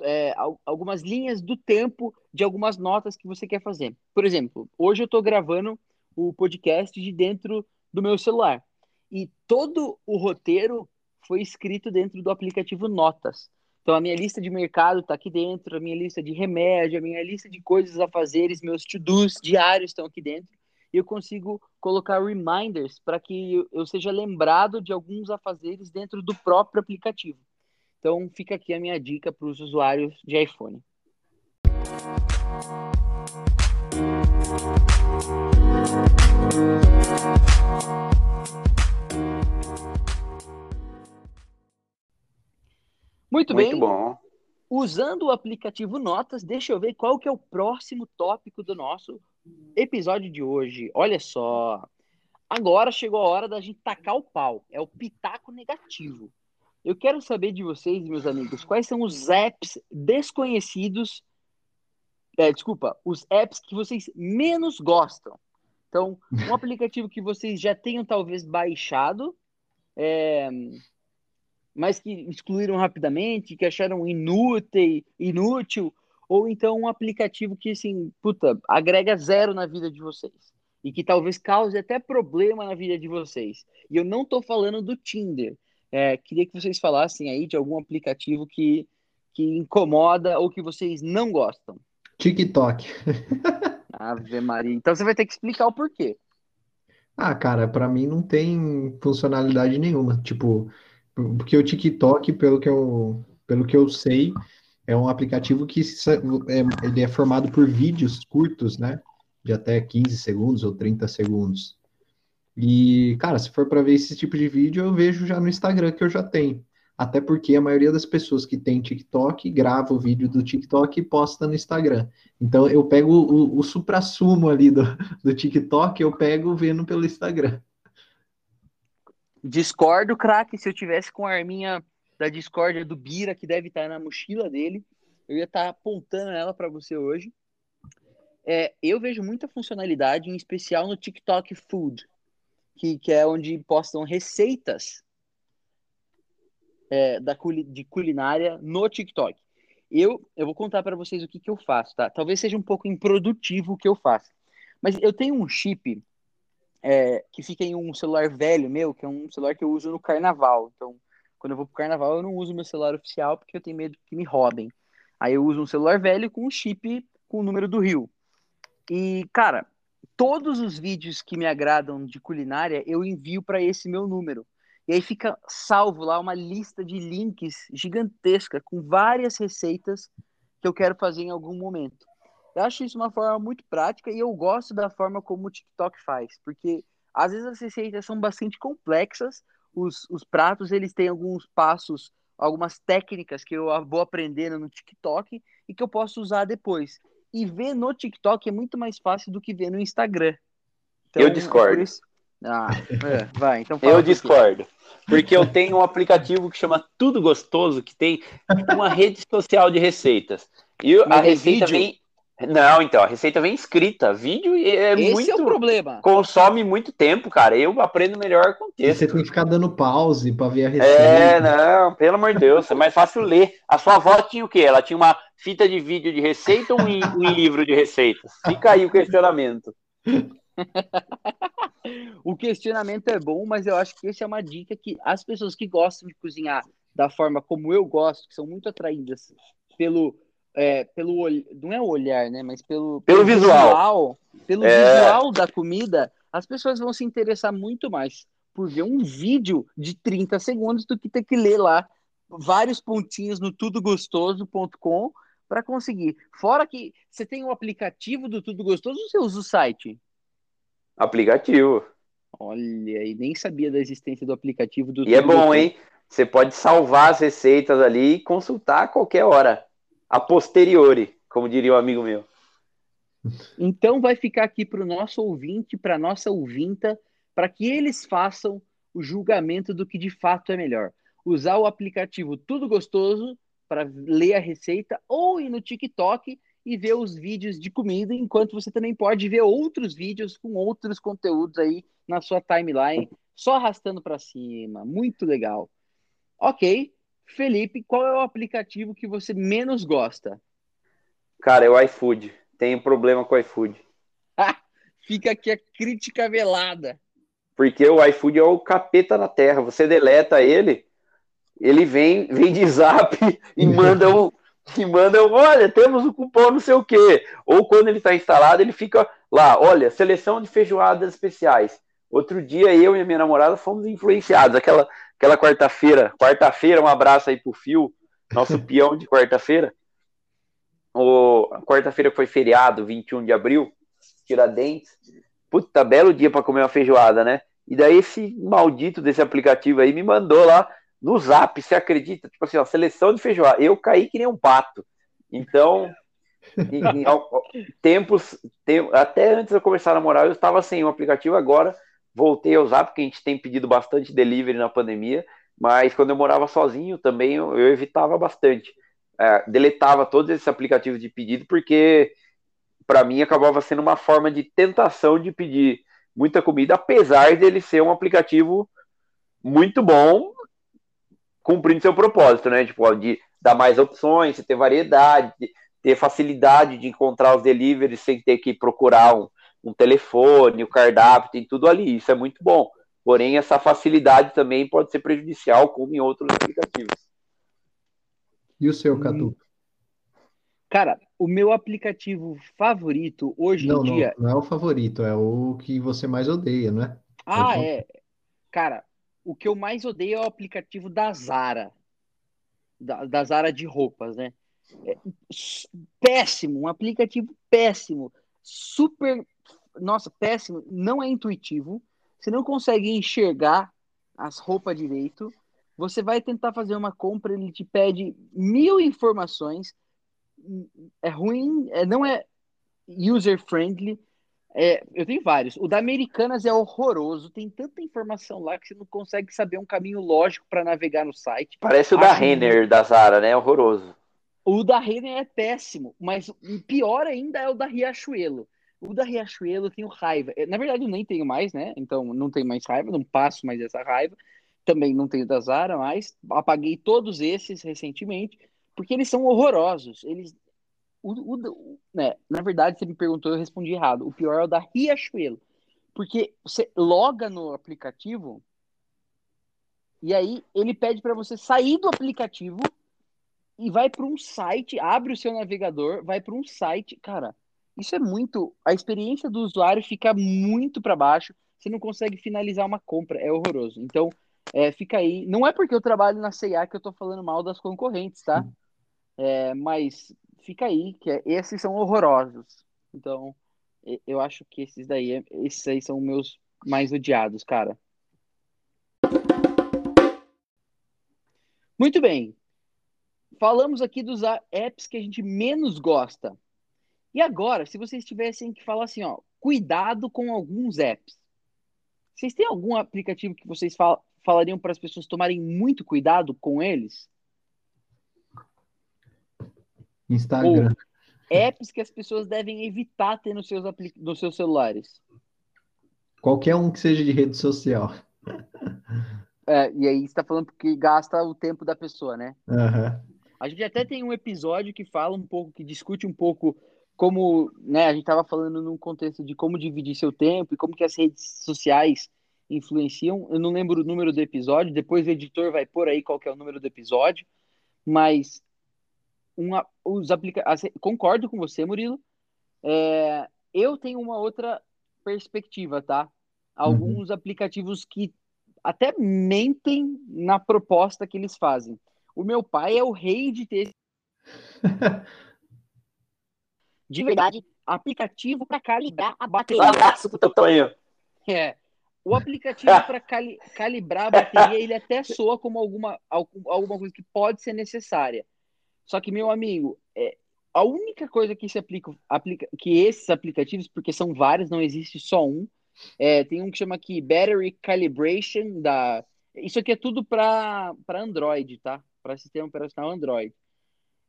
é, algumas linhas do tempo de algumas notas que você quer fazer. Por exemplo, hoje eu estou gravando o podcast de dentro do meu celular. E todo o roteiro foi escrito dentro do aplicativo Notas. Então, a minha lista de mercado está aqui dentro, a minha lista de remédio, a minha lista de coisas a fazer, meus to-dos diários estão aqui dentro. E eu consigo colocar reminders para que eu seja lembrado de alguns afazeres dentro do próprio aplicativo. Então, fica aqui a minha dica para os usuários de iPhone. Muito, Muito bem. bom. Usando o aplicativo Notas, deixa eu ver qual que é o próximo tópico do nosso episódio de hoje. Olha só. Agora chegou a hora da gente tacar o pau. É o pitaco negativo. Eu quero saber de vocês, meus amigos, quais são os apps desconhecidos. É, desculpa, os apps que vocês menos gostam. Então, um aplicativo que vocês já tenham talvez baixado, é, mas que excluíram rapidamente, que acharam inútil, inútil, ou então um aplicativo que, assim, puta, agrega zero na vida de vocês. E que talvez cause até problema na vida de vocês. E eu não estou falando do Tinder. É, queria que vocês falassem aí de algum aplicativo que, que incomoda ou que vocês não gostam. TikTok. Ave Maria. Então você vai ter que explicar o porquê. Ah, cara, para mim não tem funcionalidade nenhuma. Tipo, porque o TikTok, pelo que eu, pelo que eu sei, é um aplicativo que é, ele é formado por vídeos curtos, né? De até 15 segundos ou 30 segundos. E, cara, se for para ver esse tipo de vídeo, eu vejo já no Instagram que eu já tenho. Até porque a maioria das pessoas que tem TikTok grava o vídeo do TikTok e posta no Instagram. Então eu pego o, o supra-sumo ali do, do TikTok, eu pego vendo pelo Instagram. Discordo, craque. Se eu tivesse com a arminha da discórdia do Bira, que deve estar na mochila dele, eu ia estar apontando ela para você hoje. É, eu vejo muita funcionalidade, em especial no TikTok Food, que, que é onde postam receitas é, da, de culinária no TikTok. Eu, eu vou contar para vocês o que, que eu faço, tá? Talvez seja um pouco improdutivo o que eu faço. Mas eu tenho um chip é, que fica em um celular velho meu, que é um celular que eu uso no carnaval. Então, quando eu vou pro carnaval, eu não uso meu celular oficial porque eu tenho medo que me roubem. Aí eu uso um celular velho com um chip com o número do Rio. E, cara, todos os vídeos que me agradam de culinária, eu envio para esse meu número. E aí fica salvo lá uma lista de links gigantesca com várias receitas que eu quero fazer em algum momento. Eu acho isso uma forma muito prática e eu gosto da forma como o TikTok faz, porque às vezes as receitas são bastante complexas, os, os pratos eles têm alguns passos, algumas técnicas que eu vou aprendendo no TikTok e que eu posso usar depois. E ver no TikTok é muito mais fácil do que ver no Instagram. Então, eu discordo. Isso... Ah, é, vai, então Eu discordo. Porque eu tenho um aplicativo que chama Tudo Gostoso, que tem uma rede social de receitas. E Mas a receita vídeo? vem. Não, então, a receita vem escrita. Vídeo é Esse muito. é o problema. Consome muito tempo, cara. Eu aprendo melhor com texto. você tem que ficar dando pause para ver a receita. É, não, pelo amor de Deus. É mais fácil ler. A sua avó tinha o quê? Ela tinha uma fita de vídeo de receita ou um, um livro de receitas? Fica aí o questionamento. o questionamento é bom, mas eu acho que essa é uma dica que as pessoas que gostam de cozinhar da forma como eu gosto, que são muito atraídas pelo é, pelo não é o olhar, né, mas pelo pelo, pelo visual. visual, pelo é... visual da comida, as pessoas vão se interessar muito mais por ver um vídeo de 30 segundos do que ter que ler lá vários pontinhos no tudogostoso.com para conseguir. Fora que você tem o aplicativo do Tudo Gostoso, você usa o site? Aplicativo. Olha, e nem sabia da existência do aplicativo do E é bom, hein? Você pode salvar as receitas ali e consultar a qualquer hora. A posteriori, como diria um amigo meu. Então vai ficar aqui para o nosso ouvinte, para nossa ouvinta, para que eles façam o julgamento do que de fato é melhor. Usar o aplicativo Tudo Gostoso para ler a receita ou ir no TikTok e ver os vídeos de comida, enquanto você também pode ver outros vídeos com outros conteúdos aí na sua timeline, só arrastando para cima. Muito legal. Ok. Felipe, qual é o aplicativo que você menos gosta? Cara, é o iFood. Tenho problema com o iFood. Fica aqui a crítica velada. Porque o iFood é o capeta na terra. Você deleta ele, ele vem, vem de zap e manda um. E manda, olha, temos o um cupom não sei o quê. Ou quando ele está instalado, ele fica lá, olha, seleção de feijoadas especiais. Outro dia eu e a minha namorada fomos influenciados. Aquela, aquela quarta-feira, quarta-feira, um abraço aí pro Fio, nosso peão de quarta-feira. O quarta-feira foi feriado, 21 de abril, Tiradentes. Puta, belo dia para comer uma feijoada, né? E daí esse maldito desse aplicativo aí me mandou lá no zap, você acredita? Tipo assim, ó, seleção de feijoada. Eu caí que nem um pato. Então, em, em, tempos, tem, até antes de eu começar a namorar, eu estava sem o aplicativo, agora voltei a usar, porque a gente tem pedido bastante delivery na pandemia, mas quando eu morava sozinho também eu, eu evitava bastante. É, deletava todos esses aplicativos de pedido, porque para mim acabava sendo uma forma de tentação de pedir muita comida, apesar dele ser um aplicativo muito bom, cumprindo seu propósito, né? Tipo, de dar mais opções, ter variedade, de ter facilidade de encontrar os deliveries sem ter que procurar um, um telefone, o cardápio, tem tudo ali. Isso é muito bom. Porém, essa facilidade também pode ser prejudicial, como em outros aplicativos. E o seu, Catu? Hum. Cara, o meu aplicativo favorito hoje não, em dia. Não, não é o favorito, é o que você mais odeia, não é? Ah, é. Cara, o que eu mais odeio é o aplicativo da Zara. Da, da Zara de roupas, né? É péssimo, um aplicativo péssimo. Super. Nossa, péssimo. Não é intuitivo. Você não consegue enxergar as roupas direito. Você vai tentar fazer uma compra, ele te pede mil informações. É ruim, é, não é user friendly. É, eu tenho vários. O da Americanas é horroroso. Tem tanta informação lá que você não consegue saber um caminho lógico para navegar no site. Parece o Acho da Renner que... da Zara, né? Horroroso. O da Renner é péssimo, mas pior ainda é o da Riachuelo. O da Riachuelo eu tenho raiva. Na verdade, eu nem tenho mais, né? Então não tenho mais raiva, não passo mais essa raiva. Também não tenho da Zara mais. Apaguei todos esses recentemente, porque eles são horrorosos. Eles o, o, né, na verdade, você me perguntou, eu respondi errado. O pior é o da Riachuelo. Porque você loga no aplicativo e aí ele pede para você sair do aplicativo e vai para um site, abre o seu navegador, vai para um site. Cara, isso é muito. A experiência do usuário fica muito para baixo. Você não consegue finalizar uma compra. É horroroso. Então, é, fica aí. Não é porque eu trabalho na CIA que eu tô falando mal das concorrentes, tá? É, mas fica aí, que é, esses são horrorosos. Então, eu acho que esses daí, esses aí são meus mais odiados, cara. Muito bem. Falamos aqui dos apps que a gente menos gosta. E agora, se vocês tivessem que falar assim, ó, cuidado com alguns apps. Vocês têm algum aplicativo que vocês fal falariam para as pessoas tomarem muito cuidado com eles? Instagram. Ou apps que as pessoas devem evitar ter nos seus, nos seus celulares. Qualquer um que seja de rede social. É, e aí você está falando porque gasta o tempo da pessoa, né? Uhum. A gente até tem um episódio que fala um pouco, que discute um pouco como né, a gente estava falando num contexto de como dividir seu tempo e como que as redes sociais influenciam. Eu não lembro o número do episódio, depois o editor vai pôr aí qual é o número do episódio, mas uma, os aplica concordo com você, Murilo. É, eu tenho uma outra perspectiva, tá? Alguns uhum. aplicativos que até mentem na proposta que eles fazem. O meu pai é o rei de ter de verdade, aplicativo para calibrar a bateria. Um abraço pro Totonho. É. O aplicativo para cali calibrar a bateria, ele até soa como alguma, alguma coisa que pode ser necessária. Só que, meu amigo, é, a única coisa que se aplica, aplica, que esses aplicativos, porque são vários, não existe só um. É, tem um que chama aqui Battery Calibration da. Isso aqui é tudo para Android, tá? Para sistema operacional Android.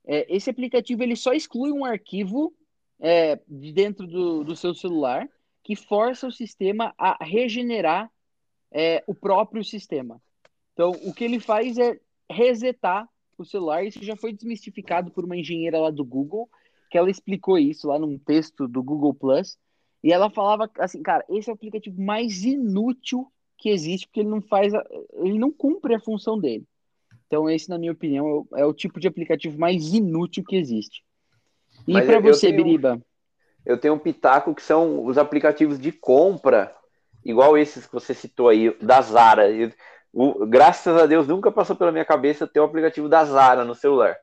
É, esse aplicativo ele só exclui um arquivo é, de dentro do, do seu celular que força o sistema a regenerar é, o próprio sistema. Então, o que ele faz é resetar o celular. Isso já foi desmistificado por uma engenheira lá do Google, que ela explicou isso lá num texto do Google Plus. E ela falava assim, cara, esse é o aplicativo mais inútil que existe, porque ele não faz, a, ele não cumpre a função dele. Então, esse, na minha opinião, é o, é tipo de aplicativo mais inútil que existe. E para você, tenho, Biriba? Eu tenho um pitaco que são os aplicativos de compra, igual esses que você citou aí, da Zara. O, graças a Deus nunca passou pela minha cabeça ter o aplicativo da Zara no celular.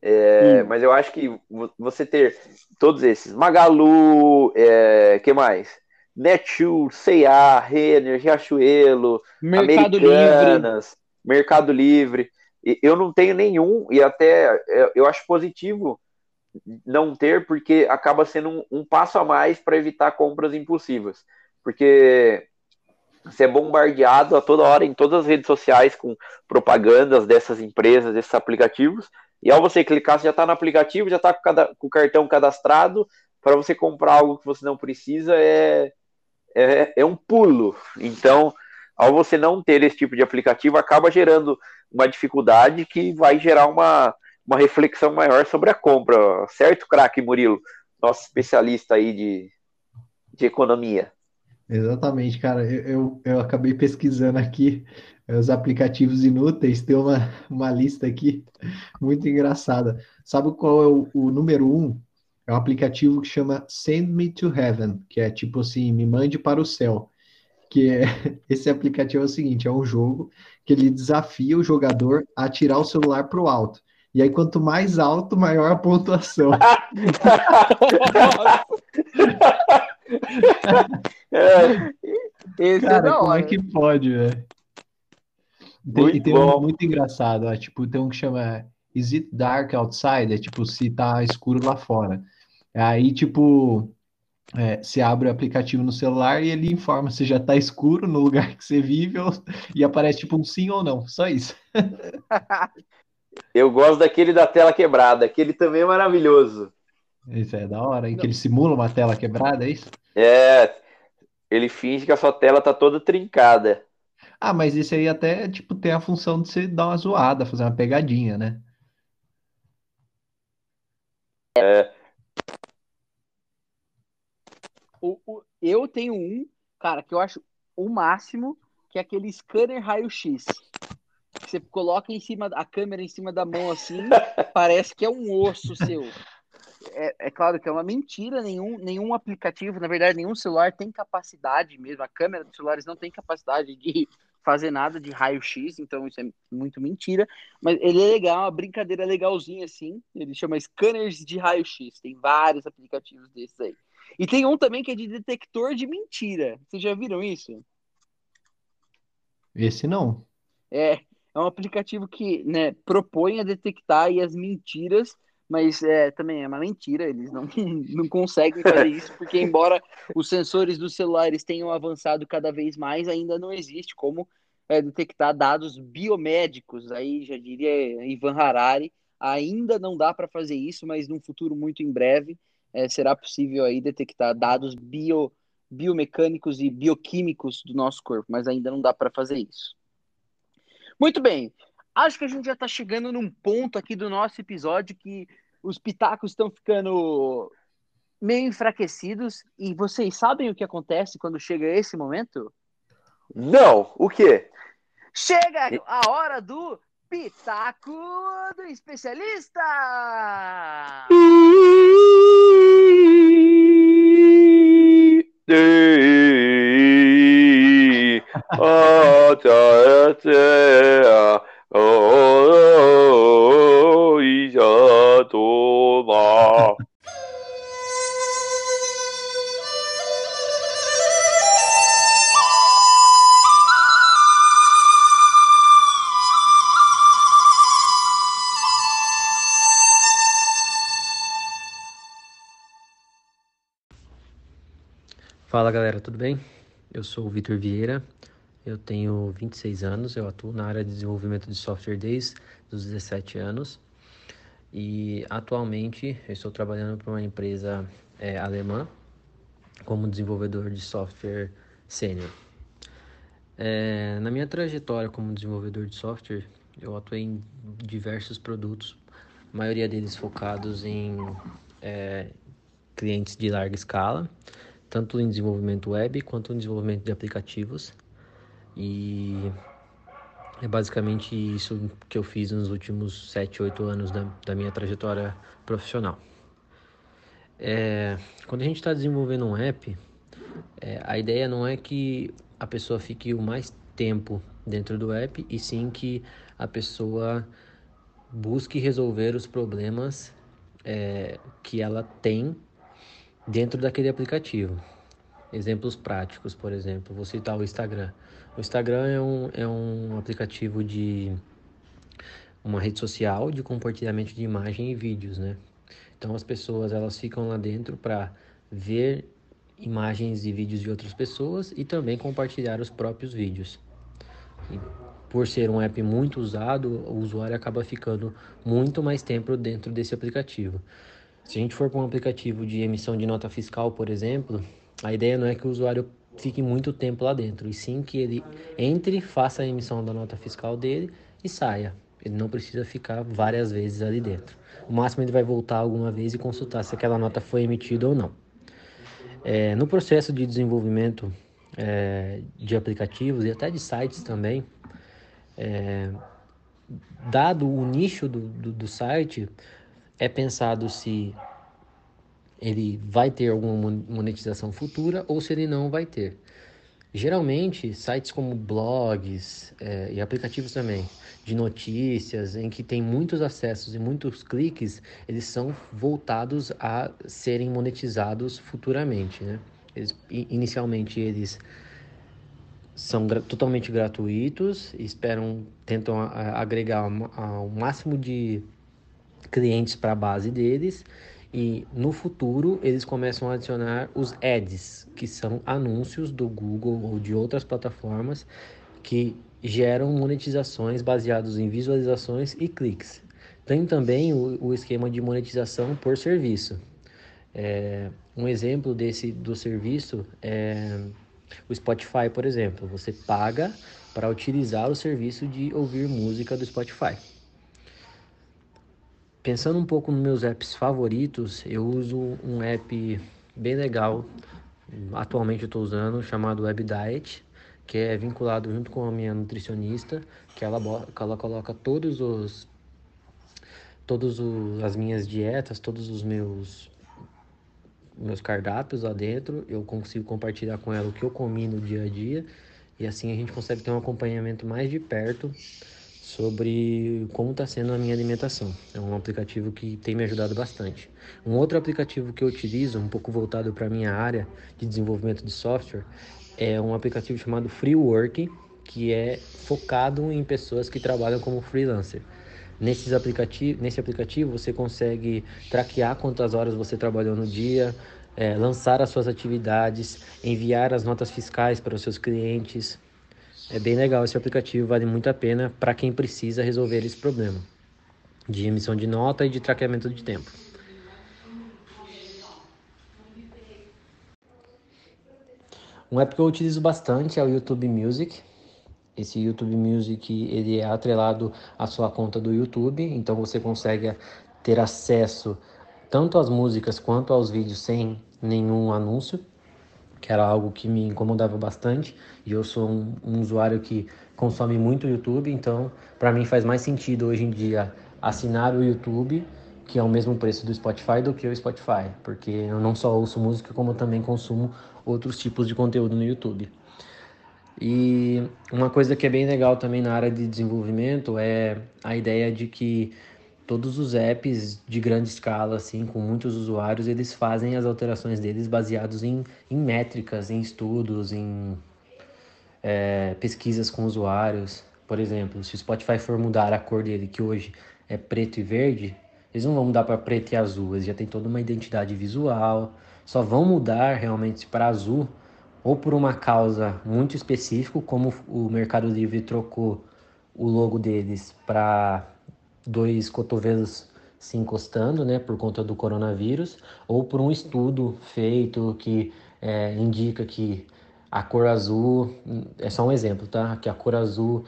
É, hum. Mas eu acho que você ter todos esses, Magalu, é, que mais? Netshoes, C&A, Renner, Riachuelo, Mercado Americanas, Livre. Mercado Livre. Eu não tenho nenhum, e até é, eu acho positivo não ter, porque acaba sendo um, um passo a mais para evitar compras impulsivas. Porque você é bombardeado a toda hora em todas as redes sociais com propagandas dessas empresas, desses aplicativos, e ao você clicar, você já está no aplicativo, já está com, com, o cartão cadastrado, para você comprar algo que você não precisa é, é, é um pulo. Então, ao você não ter esse tipo de aplicativo, acaba gerando uma dificuldade que vai gerar uma, uma reflexão maior sobre a compra, certo, craque Murilo? Nosso especialista aí de, de economia. Exatamente, cara. Eu, eu, eu, acabei pesquisando aqui eh, os aplicativos inúteis, tem uma, uma lista aqui muito engraçada. Sabe qual é o, o número um? É um aplicativo que chama Send Me to Heaven, que é tipo assim, me mande para o céu que é, esse aplicativo é o seguinte, é um jogo que ele desafia o jogador a tirar o celular para o alto. E aí, quanto mais alto, maior a pontuação. é, esse Cara, é como é que pode, velho? Tem, e tem um muito engraçado, ó, tipo, tem um que chama Is it dark outside? É tipo, se tá escuro lá fora. Aí, tipo, é, você abre o aplicativo no celular e ele informa se já está escuro no lugar que você vive ou, e aparece tipo um sim ou não, só isso. Eu gosto daquele da tela quebrada, aquele também é maravilhoso. Isso é da hora, hein? Que ele simula uma tela quebrada, é isso? É, ele finge que a sua tela tá toda trincada. Ah, mas isso aí até, tipo, tem a função de você dar uma zoada, fazer uma pegadinha, né? É, o, o, eu tenho um, cara, que eu acho o máximo, que é aquele scanner raio-x. Você coloca em cima a câmera em cima da mão assim, parece que é um osso seu. É, é, claro que é uma mentira, nenhum, nenhum aplicativo, na verdade, nenhum celular tem capacidade mesmo. A câmera dos celulares não tem capacidade de fazer nada de raio-x, então isso é muito mentira. Mas ele é legal, uma brincadeira legalzinha assim. Ele chama scanners de raio-x. Tem vários aplicativos desses aí. E tem um também que é de detector de mentira. Vocês já viram isso? Esse não. É, é um aplicativo que né, propõe a detectar as mentiras, mas é, também é uma mentira, eles não, não conseguem fazer isso, porque embora os sensores dos celulares tenham avançado cada vez mais, ainda não existe como é, detectar dados biomédicos. Aí já diria Ivan Harari, ainda não dá para fazer isso, mas num futuro muito em breve é, será possível aí detectar dados bio, biomecânicos e bioquímicos do nosso corpo, mas ainda não dá para fazer isso. Muito bem, acho que a gente já está chegando num ponto aqui do nosso episódio que os pitacos estão ficando meio enfraquecidos e vocês sabem o que acontece quando chega esse momento? Não, o quê? Chega a hora do Pitaco do Especialista! Fala galera, tudo bem? Eu sou o Vitor Vieira, eu tenho 26 anos, eu atuo na área de desenvolvimento de software desde os 17 anos e atualmente eu estou trabalhando para uma empresa é, alemã como desenvolvedor de software sênior. É, na minha trajetória como desenvolvedor de software, eu atuei em diversos produtos, a maioria deles focados em é, clientes de larga escala tanto em desenvolvimento web quanto em desenvolvimento de aplicativos. E é basicamente isso que eu fiz nos últimos 7, 8 anos da, da minha trajetória profissional. É, quando a gente está desenvolvendo um app, é, a ideia não é que a pessoa fique o mais tempo dentro do app, e sim que a pessoa busque resolver os problemas é, que ela tem dentro daquele aplicativo. Exemplos práticos, por exemplo, vou citar o Instagram. O Instagram é um, é um aplicativo de uma rede social de compartilhamento de imagem e vídeos, né? Então as pessoas elas ficam lá dentro para ver imagens e vídeos de outras pessoas e também compartilhar os próprios vídeos. E por ser um app muito usado, o usuário acaba ficando muito mais tempo dentro desse aplicativo. Se a gente for para um aplicativo de emissão de nota fiscal, por exemplo, a ideia não é que o usuário fique muito tempo lá dentro, e sim que ele entre, faça a emissão da nota fiscal dele e saia. Ele não precisa ficar várias vezes ali dentro. O máximo ele vai voltar alguma vez e consultar se aquela nota foi emitida ou não. É, no processo de desenvolvimento é, de aplicativos e até de sites também, é, dado o nicho do, do, do site, é pensado se ele vai ter alguma monetização futura ou se ele não vai ter. Geralmente, sites como blogs é, e aplicativos também de notícias, em que tem muitos acessos e muitos cliques, eles são voltados a serem monetizados futuramente. Né? Eles, inicialmente, eles são gra totalmente gratuitos, esperam, tentam agregar o máximo de clientes para a base deles e no futuro eles começam a adicionar os ads, que são anúncios do Google ou de outras plataformas que geram monetizações baseados em visualizações e cliques. Tem também o, o esquema de monetização por serviço. É, um exemplo desse do serviço é o Spotify, por exemplo. Você paga para utilizar o serviço de ouvir música do Spotify. Pensando um pouco nos meus apps favoritos, eu uso um app bem legal, atualmente eu estou usando, chamado Web Diet, que é vinculado junto com a minha nutricionista, que ela, que ela coloca todos os todas as minhas dietas, todos os meus meus cardápios lá dentro, eu consigo compartilhar com ela o que eu comi no dia a dia e assim a gente consegue ter um acompanhamento mais de perto sobre como está sendo a minha alimentação. É um aplicativo que tem me ajudado bastante. Um outro aplicativo que eu utilizo, um pouco voltado para a minha área de desenvolvimento de software, é um aplicativo chamado Freework, que é focado em pessoas que trabalham como freelancer. Nesses aplicativo, nesse aplicativo você consegue traquear quantas horas você trabalhou no dia, é, lançar as suas atividades, enviar as notas fiscais para os seus clientes, é bem legal esse aplicativo, vale muito a pena para quem precisa resolver esse problema de emissão de nota e de traqueamento de tempo. Um app que eu utilizo bastante é o YouTube Music. Esse YouTube Music ele é atrelado à sua conta do YouTube, então você consegue ter acesso tanto às músicas quanto aos vídeos sem nenhum anúncio, que era algo que me incomodava bastante. E eu sou um, um usuário que consome muito YouTube, então para mim faz mais sentido hoje em dia assinar o YouTube, que é o mesmo preço do Spotify, do que o Spotify, porque eu não só ouço música, como também consumo outros tipos de conteúdo no YouTube. E uma coisa que é bem legal também na área de desenvolvimento é a ideia de que todos os apps de grande escala, assim, com muitos usuários, eles fazem as alterações deles baseados em, em métricas, em estudos, em é, pesquisas com usuários. Por exemplo, se o Spotify for mudar a cor dele, que hoje é preto e verde, eles não vão mudar para preto e azul, eles já têm toda uma identidade visual, só vão mudar realmente para azul ou por uma causa muito específica, como o Mercado Livre trocou o logo deles para dois cotovelos se encostando, né, por conta do coronavírus, ou por um estudo feito que é, indica que a cor azul, é só um exemplo, tá? Que a cor azul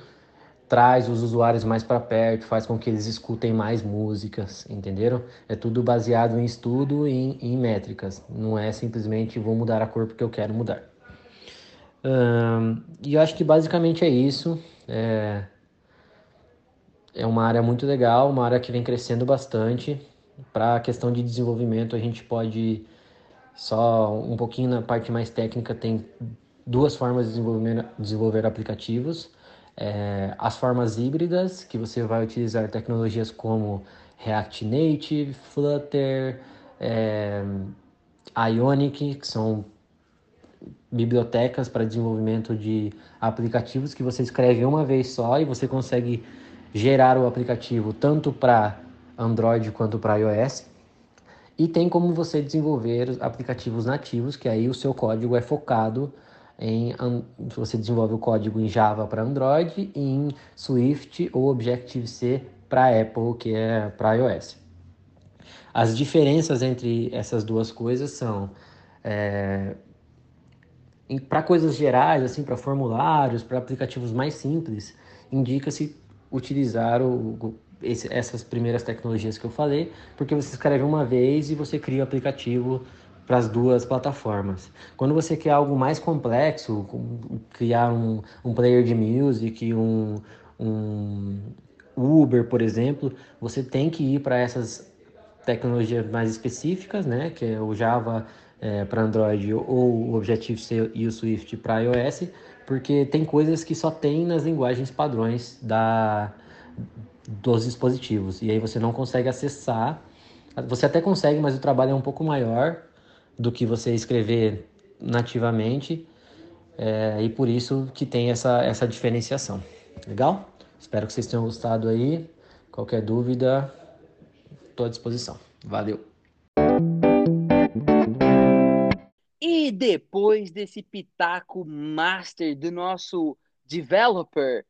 traz os usuários mais para perto, faz com que eles escutem mais músicas, entenderam? É tudo baseado em estudo e em, em métricas, não é simplesmente vou mudar a cor porque eu quero mudar. e eu acho que basicamente é isso. É, é uma área muito legal, uma área que vem crescendo bastante. Para a questão de desenvolvimento, a gente pode só um pouquinho na parte mais técnica tem duas formas de desenvolver, desenvolver aplicativos é, as formas híbridas, que você vai utilizar tecnologias como React Native, Flutter, é, Ionic, que são bibliotecas para desenvolvimento de aplicativos que você escreve uma vez só e você consegue gerar o aplicativo tanto para Android quanto para iOS. E tem como você desenvolver aplicativos nativos, que aí o seu código é focado em você desenvolve o código em Java para Android e em Swift ou Objective-C para Apple, que é para iOS. As diferenças entre essas duas coisas são é, para coisas gerais, assim, para formulários, para aplicativos mais simples, indica-se utilizar o, esse, essas primeiras tecnologias que eu falei, porque você escreve uma vez e você cria o aplicativo para as duas plataformas. Quando você quer algo mais complexo, criar um, um player de music, um, um Uber, por exemplo, você tem que ir para essas tecnologias mais específicas, né, que é o Java é, para Android ou o Objective-C e o Swift para iOS, porque tem coisas que só tem nas linguagens padrões da, dos dispositivos, e aí você não consegue acessar. Você até consegue, mas o trabalho é um pouco maior do que você escrever nativamente é, e por isso que tem essa, essa diferenciação. Legal? Espero que vocês tenham gostado aí. Qualquer dúvida, estou à disposição. Valeu! E depois desse pitaco master do nosso developer,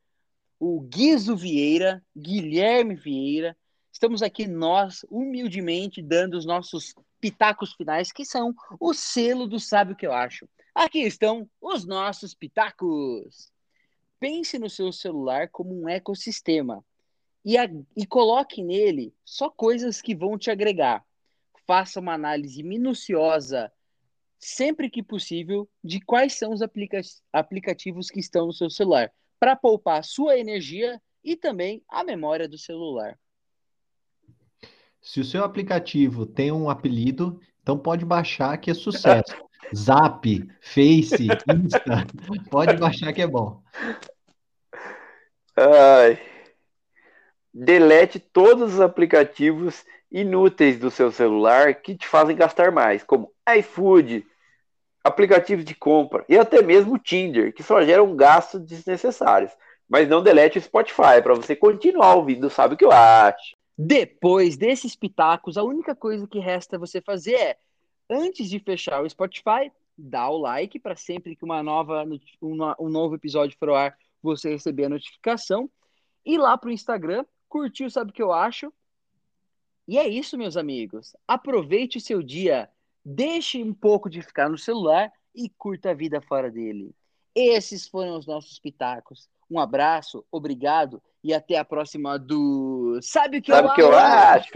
o Guizo Vieira, Guilherme Vieira, estamos aqui nós, humildemente, dando os nossos pitacos finais, que são o selo do Sabe o que eu acho. Aqui estão os nossos pitacos. Pense no seu celular como um ecossistema e, a, e coloque nele só coisas que vão te agregar. Faça uma análise minuciosa, sempre que possível, de quais são os aplica aplicativos que estão no seu celular, para poupar sua energia e também a memória do celular. Se o seu aplicativo tem um apelido, então pode baixar que é sucesso. Zap, Face, Insta, pode baixar que é bom. Ai. Delete todos os aplicativos inúteis do seu celular que te fazem gastar mais, como iFood, aplicativos de compra e até mesmo Tinder, que só geram gastos desnecessários. Mas não delete o Spotify para você continuar ouvindo, sabe o que eu acho. Depois desses pitacos, a única coisa que resta você fazer é, antes de fechar o Spotify, dar o like para sempre que uma nova, um novo episódio for ao ar, você receber a notificação. Ir lá para o Instagram, curtiu, sabe o que eu acho? E é isso, meus amigos. Aproveite o seu dia, deixe um pouco de ficar no celular e curta a vida fora dele. Esses foram os nossos pitacos. Um abraço, obrigado e até a próxima do Sabe o que, Sabe eu, que eu acho?